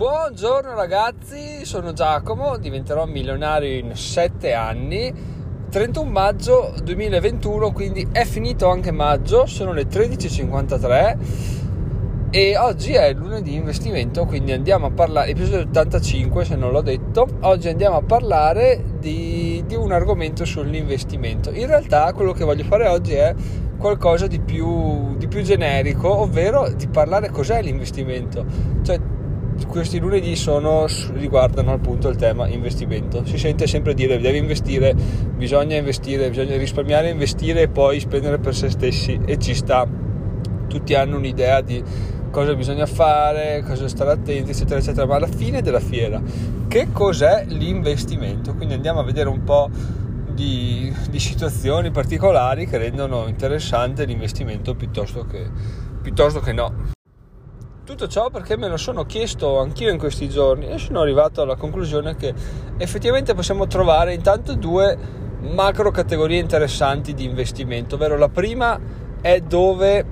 Buongiorno ragazzi, sono Giacomo, diventerò milionario in 7 anni. 31 maggio 2021, quindi è finito anche maggio, sono le 13.53 e oggi è lunedì investimento, quindi andiamo a parlare, episodio 85 se non l'ho detto, oggi andiamo a parlare di, di un argomento sull'investimento. In realtà quello che voglio fare oggi è qualcosa di più, di più generico, ovvero di parlare cos'è l'investimento. Cioè, questi lunedì sono, riguardano appunto il tema investimento. Si sente sempre dire devi investire, bisogna investire, bisogna risparmiare, investire e poi spendere per se stessi e ci sta. Tutti hanno un'idea di cosa bisogna fare, cosa stare attenti, eccetera, eccetera. Ma alla fine della fiera, che cos'è l'investimento? Quindi andiamo a vedere un po' di, di situazioni particolari che rendono interessante l'investimento piuttosto che, piuttosto che no. Tutto ciò perché me lo sono chiesto anch'io in questi giorni e sono arrivato alla conclusione che effettivamente possiamo trovare intanto due macro categorie interessanti di investimento, ovvero la prima è dove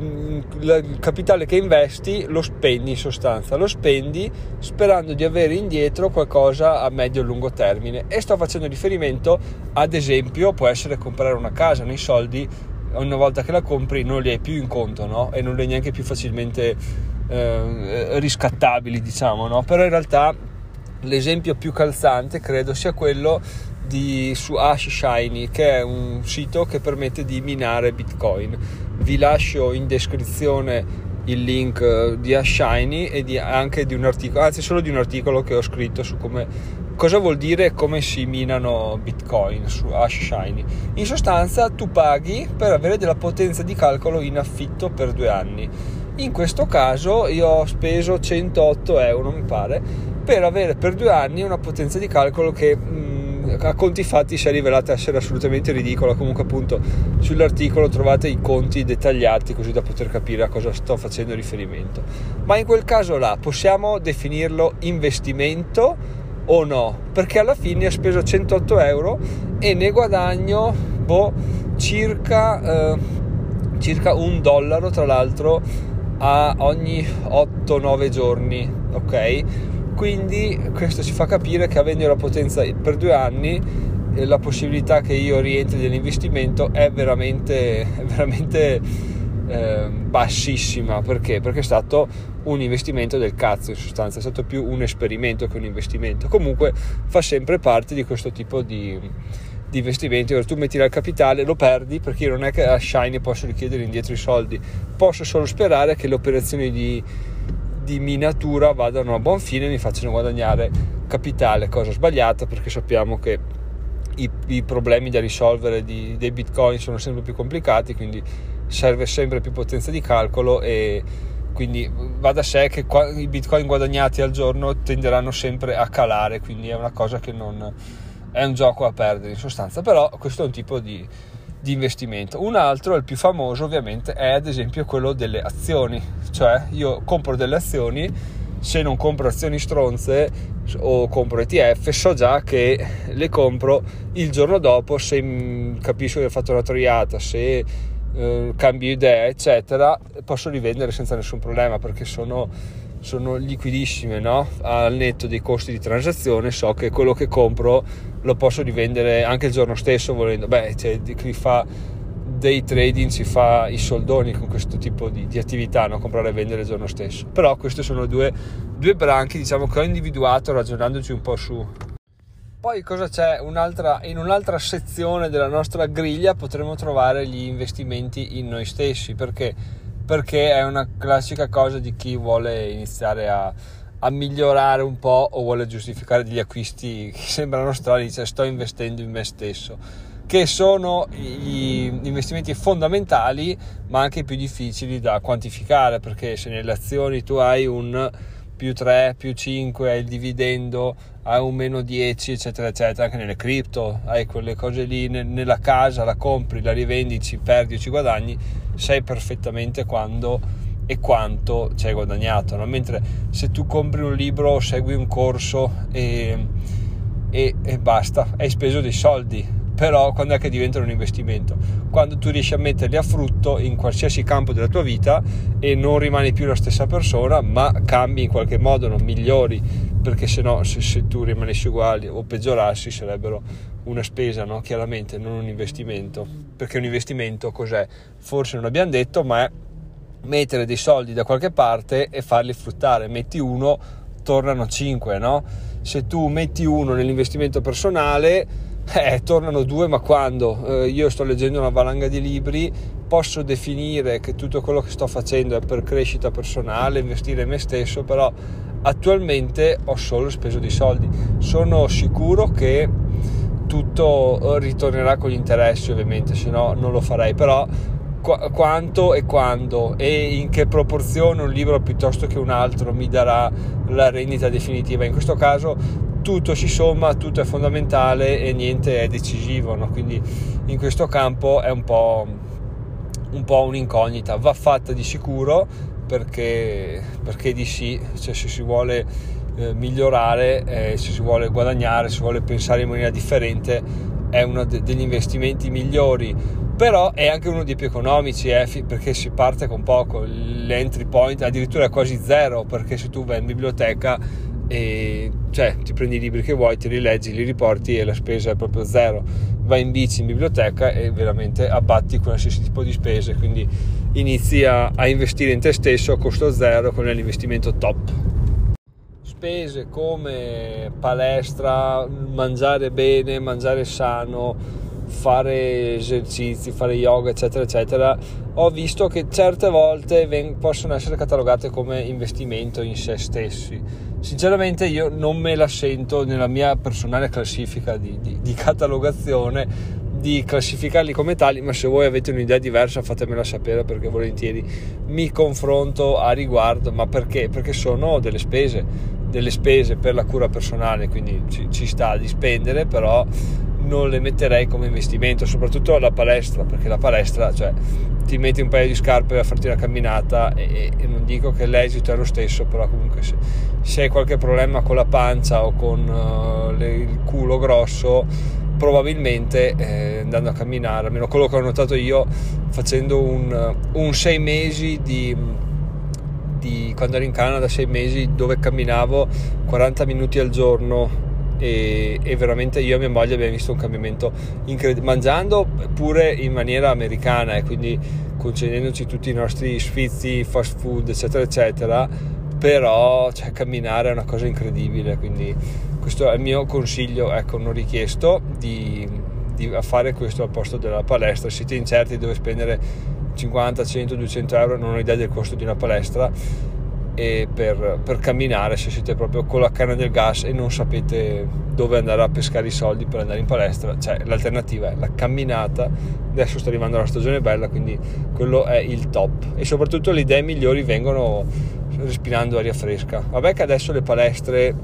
mm, il capitale che investi lo spendi in sostanza, lo spendi sperando di avere indietro qualcosa a medio e lungo termine. E sto facendo riferimento ad esempio può essere comprare una casa, nei soldi una volta che la compri non li hai più in conto no? e non li hai neanche più facilmente eh, riscattabili diciamo no? però in realtà l'esempio più calzante credo sia quello di, su Ash Shiny che è un sito che permette di minare bitcoin vi lascio in descrizione il link eh, di Ash Shiny e di, anche di un articolo anzi solo di un articolo che ho scritto su come cosa vuol dire come si minano bitcoin su Ash Shiny? In sostanza tu paghi per avere della potenza di calcolo in affitto per due anni. In questo caso io ho speso 108 euro, mi pare, per avere per due anni una potenza di calcolo che mm, a conti fatti si è rivelata essere assolutamente ridicola. Comunque, appunto, sull'articolo trovate i conti dettagliati così da poter capire a cosa sto facendo riferimento. Ma in quel caso là possiamo definirlo investimento o no? Perché alla fine ho speso 108 euro e ne guadagno boh, circa, eh, circa un dollaro tra l'altro a ogni 8-9 giorni, ok? Quindi questo ci fa capire che avendo la potenza per due anni eh, la possibilità che io rientri nell'investimento è veramente, veramente eh, bassissima perché? Perché è stato un investimento del cazzo in sostanza, è stato più un esperimento che un investimento. Comunque fa sempre parte di questo tipo di, di investimenti. Tu metti il capitale, lo perdi perché io non è che a Shiny posso richiedere indietro i soldi, posso solo sperare che le operazioni di, di minatura vadano a buon fine e mi facciano guadagnare capitale, cosa sbagliata perché sappiamo che i, i problemi da risolvere di, dei bitcoin sono sempre più complicati, quindi serve sempre più potenza di calcolo e quindi va da sé che i bitcoin guadagnati al giorno tenderanno sempre a calare, quindi è una cosa che non è un gioco a perdere in sostanza, però questo è un tipo di, di investimento. Un altro, il più famoso ovviamente, è ad esempio quello delle azioni, cioè io compro delle azioni, se non compro azioni stronze o compro ETF, so già che le compro il giorno dopo se capisco che ho fatto una troiata, se eh, cambio idea, eccetera, posso rivendere senza nessun problema perché sono, sono liquidissime, no? Al netto dei costi di transazione so che quello che compro lo posso rivendere anche il giorno stesso volendo. Beh, c'è chi fa day trading si fa i soldoni con questo tipo di, di attività, no? comprare e vendere il giorno stesso. Però queste sono due, due branchi diciamo, che ho individuato ragionandoci un po' su, poi cosa c'è? Un'altra, in un'altra sezione della nostra griglia potremo trovare gli investimenti in noi stessi, perché? Perché è una classica cosa di chi vuole iniziare a, a migliorare un po' o vuole giustificare degli acquisti che sembrano strani, dice sto investendo in me stesso, che sono gli investimenti fondamentali ma anche più difficili da quantificare, perché se nelle azioni tu hai un più 3, più 5, hai il dividendo, hai un meno 10, eccetera, eccetera, anche nelle cripto, hai quelle cose lì, nella casa la compri, la rivendi, ci perdi o ci guadagni, sai perfettamente quando e quanto ci hai guadagnato, no? mentre se tu compri un libro segui un corso e, e, e basta, hai speso dei soldi, però quando è che diventano un investimento? Quando tu riesci a metterli a frutto in qualsiasi campo della tua vita e non rimani più la stessa persona, ma cambi in qualche modo, non migliori, perché se no, se, tu rimanessi uguale o peggiorassi, sarebbero una spesa, no? chiaramente, non un investimento. Perché un investimento cos'è? Forse non abbiamo detto, ma è mettere dei soldi da qualche parte e farli fruttare. Metti uno, tornano 5, no? Se tu metti uno nell'investimento personale eh, tornano due, ma quando? Eh, io sto leggendo una valanga di libri, posso definire che tutto quello che sto facendo è per crescita personale, investire in me stesso, però attualmente ho solo speso dei soldi. Sono sicuro che tutto ritornerà con gli interessi, ovviamente, se no non lo farei, però qu- quanto e quando e in che proporzione un libro piuttosto che un altro mi darà la rendita definitiva. In questo caso tutto si somma, tutto è fondamentale e niente è decisivo, no? quindi in questo campo è un po', un po' un'incognita, va fatta di sicuro perché, perché di sì, cioè se si vuole eh, migliorare, eh, se si vuole guadagnare, se si vuole pensare in maniera differente, è uno de- degli investimenti migliori, però è anche uno dei più economici eh, perché si parte con poco, l'entry point addirittura è quasi zero perché se tu vai in biblioteca e cioè ti prendi i libri che vuoi, te li leggi, li riporti e la spesa è proprio zero. Vai in bici in biblioteca e veramente abbatti qualsiasi tipo di spese, quindi inizi a, a investire in te stesso a costo zero con l'investimento top. Spese come palestra, mangiare bene, mangiare sano, fare esercizi, fare yoga, eccetera, eccetera, ho visto che certe volte possono essere catalogate come investimento in se stessi sinceramente io non me la sento nella mia personale classifica di, di, di, catalogazione di classificarli come tali ma se voi avete un'idea diversa fatemela sapere perché volentieri mi confronto a riguardo ma perché? perché sono delle spese delle spese per la cura personale quindi ci, ci sta di spendere però non le metterei come investimento soprattutto la palestra perché la palestra cioè ti metti un paio di scarpe a farti una camminata e, e non dico che l'esito è lo stesso, però comunque se, se hai qualche problema con la pancia o con uh, le, il culo grosso, probabilmente eh, andando a camminare, almeno quello che ho notato io facendo un, un sei mesi di, di, quando ero in Canada, sei mesi dove camminavo 40 minuti al giorno. E, e, veramente io e mia moglie abbiamo visto un cambiamento incredibile mangiando pure in maniera americana e quindi concedendoci tutti i nostri sfizi fast food eccetera eccetera però cioè, camminare è una cosa incredibile quindi questo è il mio consiglio ecco non richiesto di, di fare questo al posto della palestra. Siete incerti dove spendere 50, 100, 200 euro non ho idea del costo di una palestra e per, per, camminare se siete proprio con la canna del gas e non sapete dove andare a pescare i soldi per andare in palestra cioè l'alternativa è la camminata. Adesso sta arrivando la stagione bella quindi quello è il top. E soprattutto le idee migliori vengono respirando aria fresca. Vabbè che adesso le palestre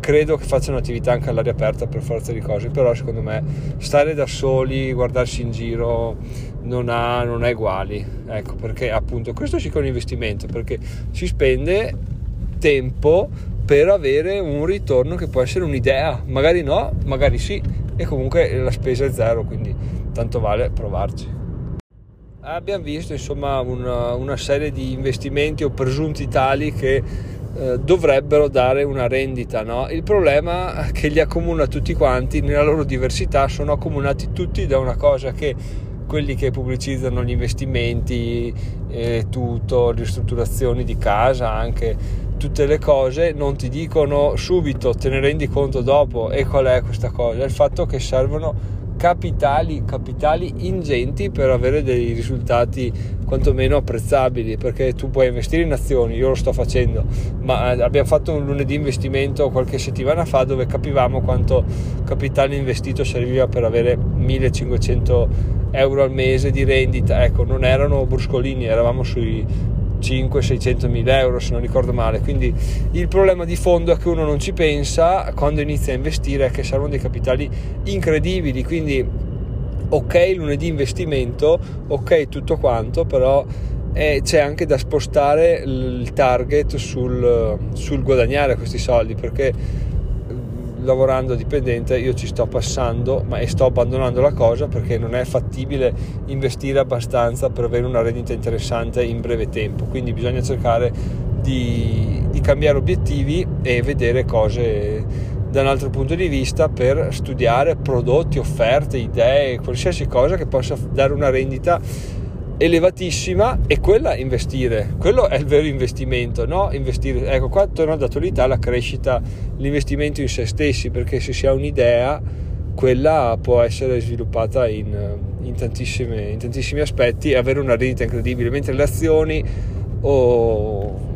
credo che facciano attività anche all'aria aperta per forza di cose però secondo me stare da soli guardarsi in giro non ha, non ha uguali. Ecco perché appunto questo sì che è un investimento perché si spende tempo per avere un ritorno che può essere un'idea, magari no, magari sì, e comunque la spesa è zero, quindi tanto vale provarci. Abbiamo visto insomma una, una serie di investimenti o presunti tali che eh, dovrebbero dare una rendita. No? Il problema che li accomuna tutti quanti, nella loro diversità, sono accomunati tutti da una cosa che quelli che pubblicizzano gli investimenti, eh, tutto, ristrutturazioni di casa, anche tutte le cose, non ti dicono subito, te ne rendi conto dopo. E qual è questa cosa? Il fatto che servono capitali, capitali ingenti per avere dei risultati quantomeno apprezzabili perché tu puoi investire in azioni, io lo sto facendo, ma eh, abbiamo fatto un lunedì investimento qualche settimana fa dove capivamo quanto capitale investito serviva per avere 1500 euro al mese di rendita, ecco non erano bruscolini, eravamo sui 500-600 mila euro se non ricordo male. Quindi il problema di fondo è che uno non ci pensa quando inizia a investire che servono dei capitali incredibili. Quindi ok lunedì investimento ok tutto quanto però eh, c'è anche da spostare il target sul, sul guadagnare questi soldi perché lavorando dipendente io ci sto passando ma sto abbandonando la cosa perché non è fattibile investire abbastanza per avere una rendita interessante in breve tempo. Quindi bisogna cercare di, di cambiare obiettivi e vedere cose da un altro punto di vista per studiare prodotti, offerte, idee, qualsiasi cosa che possa dare una rendita elevatissima e quella investire, quello è il vero investimento, no? Investire, ecco qua torno all'attualità, la crescita, l'investimento in se stessi, perché se si ha un'idea, quella può essere sviluppata in, in, in tantissimi aspetti e avere una rendita incredibile, mentre le azioni o, o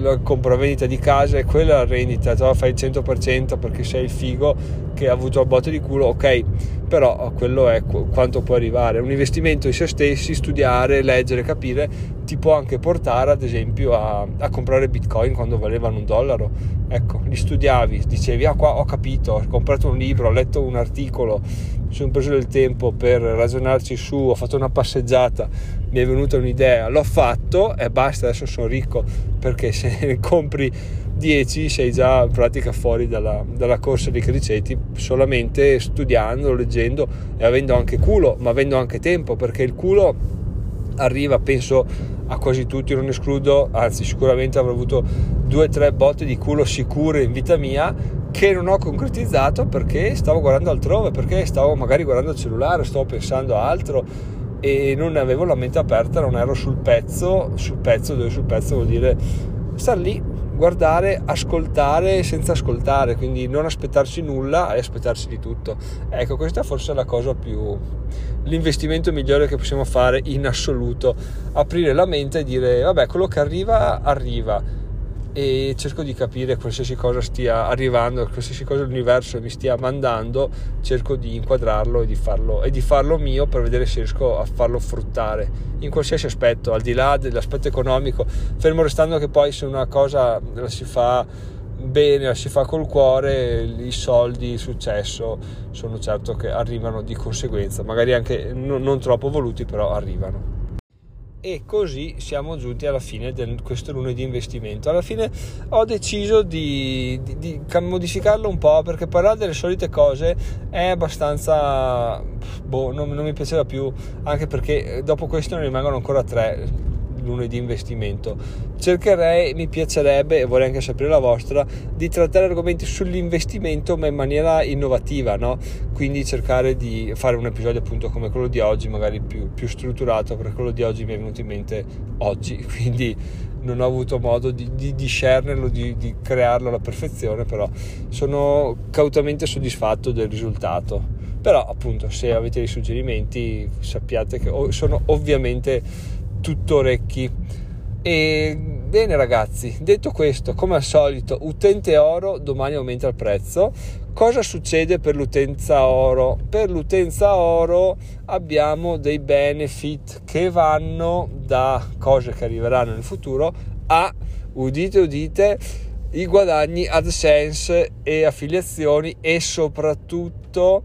la compravendita di casa è quella la rendita, tu fai il 100% perché sei il figo che ha avuto a botte di culo, ok, però quello è quanto può arrivare. Un investimento in se stessi, studiare, leggere, capire, ti può anche portare ad esempio a, a comprare bitcoin quando valevano un dollaro. Ecco, li studiavi, dicevi, ah qua ho capito, ho comprato un libro, ho letto un articolo, mi sono preso del tempo per ragionarci su, ho fatto una passeggiata, mi è venuta un'idea, l'ho fatto e basta, adesso sono ricco perché se ne compri 10 sei già in pratica fuori dalla, dalla corsa dei criceti solamente studiando, leggendo e avendo anche culo, ma avendo anche tempo perché il culo arriva, penso a quasi tutti, non escludo, anzi sicuramente avrò avuto due o tre botte di culo sicure in vita mia che non ho concretizzato perché stavo guardando altrove, perché stavo magari guardando il cellulare, stavo pensando a altro e non avevo la mente aperta, non ero sul pezzo, sul pezzo dove sul pezzo vuol dire star lì, guardare, ascoltare senza ascoltare, quindi non aspettarsi nulla e aspettarsi di tutto. Ecco, questa forse è la cosa più l'investimento migliore che possiamo fare in assoluto, aprire la mente e dire vabbè, quello che arriva arriva e cerco di capire qualsiasi cosa stia arrivando, qualsiasi cosa l'universo mi stia mandando, cerco di inquadrarlo e di farlo, e di farlo mio per vedere se riesco a farlo fruttare in qualsiasi aspetto, al di là dell'aspetto economico, fermo restando che poi se una cosa la si fa bene, la si fa col cuore, i soldi, il successo sono certo che arrivano di conseguenza, magari anche non, non troppo voluti, però arrivano e così siamo giunti alla fine di questo lunedì investimento. Alla fine ho deciso di, di, di, modificarlo un po' perché parlare delle solite cose è abbastanza... boh, non, non mi piaceva più, anche perché dopo questo ne rimangono ancora tre lunedì investimento. Cercherei, mi piacerebbe, e vorrei anche sapere la vostra, di trattare argomenti sull'investimento ma in maniera innovativa, no? Quindi cercare di fare un episodio appunto come quello di oggi, magari più, più strutturato, perché quello di oggi mi è venuto in mente oggi, quindi non ho avuto modo di, di discernerlo, di, di crearlo alla perfezione, però sono cautamente soddisfatto del risultato però appunto se avete dei suggerimenti sappiate che sono ovviamente tutto orecchi. E bene ragazzi, detto questo, come al solito, utente oro, domani aumenta il prezzo. Cosa succede per l'utenza oro? Per l'utenza oro abbiamo dei benefit che vanno da cose che arriveranno nel futuro a, udite udite, i guadagni AdSense e affiliazioni e soprattutto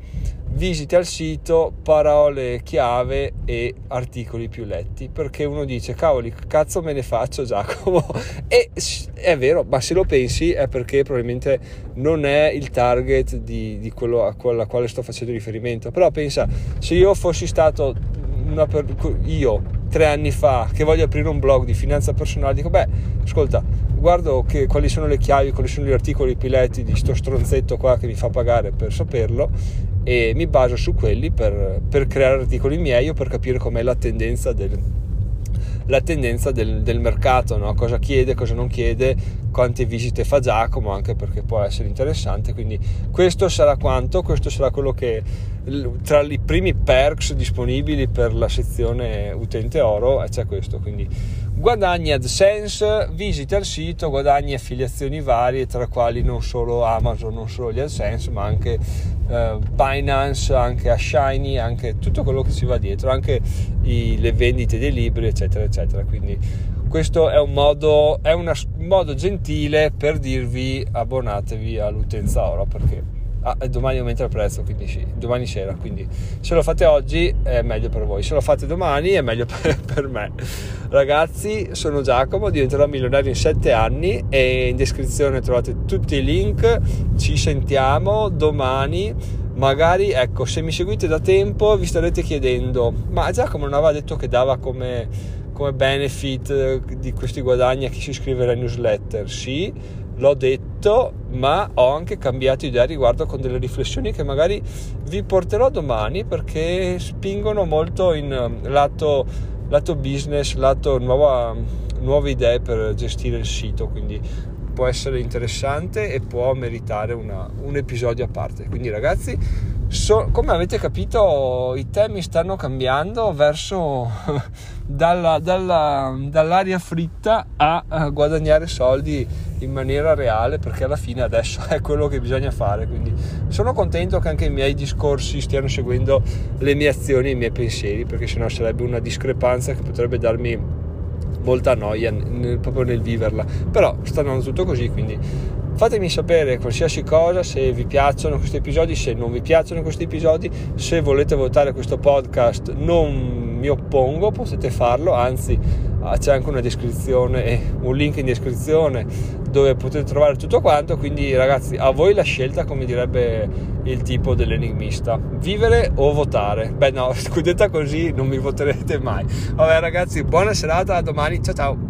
visite al sito parole chiave e articoli più letti perché uno dice cavoli cazzo me ne faccio Giacomo? E è vero ma se lo pensi è perché probabilmente non è il target di, di quello a quale, a quale sto facendo riferimento. Però pensa se io fossi stato una per, io tre anni fa che voglio aprire un blog di finanza personale dico beh ascolta guardo che, quali sono le chiavi, quali sono gli articoli più letti di sto stronzetto qua che mi fa pagare per saperlo e mi baso su quelli per, per creare articoli miei o per capire com'è la tendenza del, la tendenza del, del mercato, no? cosa chiede, cosa non chiede, quante visite fa Giacomo, anche perché può essere interessante. Quindi questo sarà quanto, questo sarà quello che tra i primi perks disponibili per la sezione utente oro c'è questo. Quindi guadagni AdSense, visita il sito, guadagni affiliazioni varie, tra quali non solo Amazon, non solo gli AdSense, ma anche eh, Binance, anche a Shiny, anche tutto quello che ci va dietro, anche i, le vendite dei libri, eccetera, eccetera. Quindi questo è un modo, è una, un modo gentile per dirvi abbonatevi all'utenza oro perché Ah, domani aumenta il prezzo, quindi sì, domani sera. Quindi se lo fate oggi è meglio per voi, se lo fate domani è meglio per, per me. Ragazzi, sono Giacomo, diventerò milionario in 7 anni e in descrizione trovate tutti i link. Ci sentiamo domani. Magari, ecco, se mi seguite da tempo vi starete chiedendo, ma Giacomo non aveva detto che dava come, come benefit di questi guadagni a chi si iscrive alla newsletter? Sì, l'ho detto, ma ho anche cambiato idea riguardo con delle riflessioni che magari vi porterò domani perché spingono molto in um, lato, lato business, lato nuova, nuove idee per gestire il sito, quindi può essere interessante e può meritare una, un episodio a parte. Quindi ragazzi, so, come avete capito i temi stanno cambiando verso dalla, dalla, dall'aria fritta a, guadagnare soldi in maniera reale perché alla fine adesso è quello che bisogna fare. Quindi sono contento che anche i miei discorsi stiano seguendo le mie azioni e i miei pensieri perché sennò sarebbe una discrepanza che potrebbe darmi molta noia nel, proprio nel viverla. Però sta andando tutto così quindi fatemi sapere qualsiasi cosa se vi piacciono questi episodi se non vi piacciono questi episodi. Se volete votare questo podcast non mi oppongo potete farlo. Anzi c'è anche una descrizione un link in descrizione dove potete trovare tutto quanto. Quindi ragazzi a voi la scelta come direbbe il tipo dell'enigmista. Vivere o votare? Beh no scudetta così non mi voterete mai. Vabbè ragazzi buona serata a domani. Ciao ciao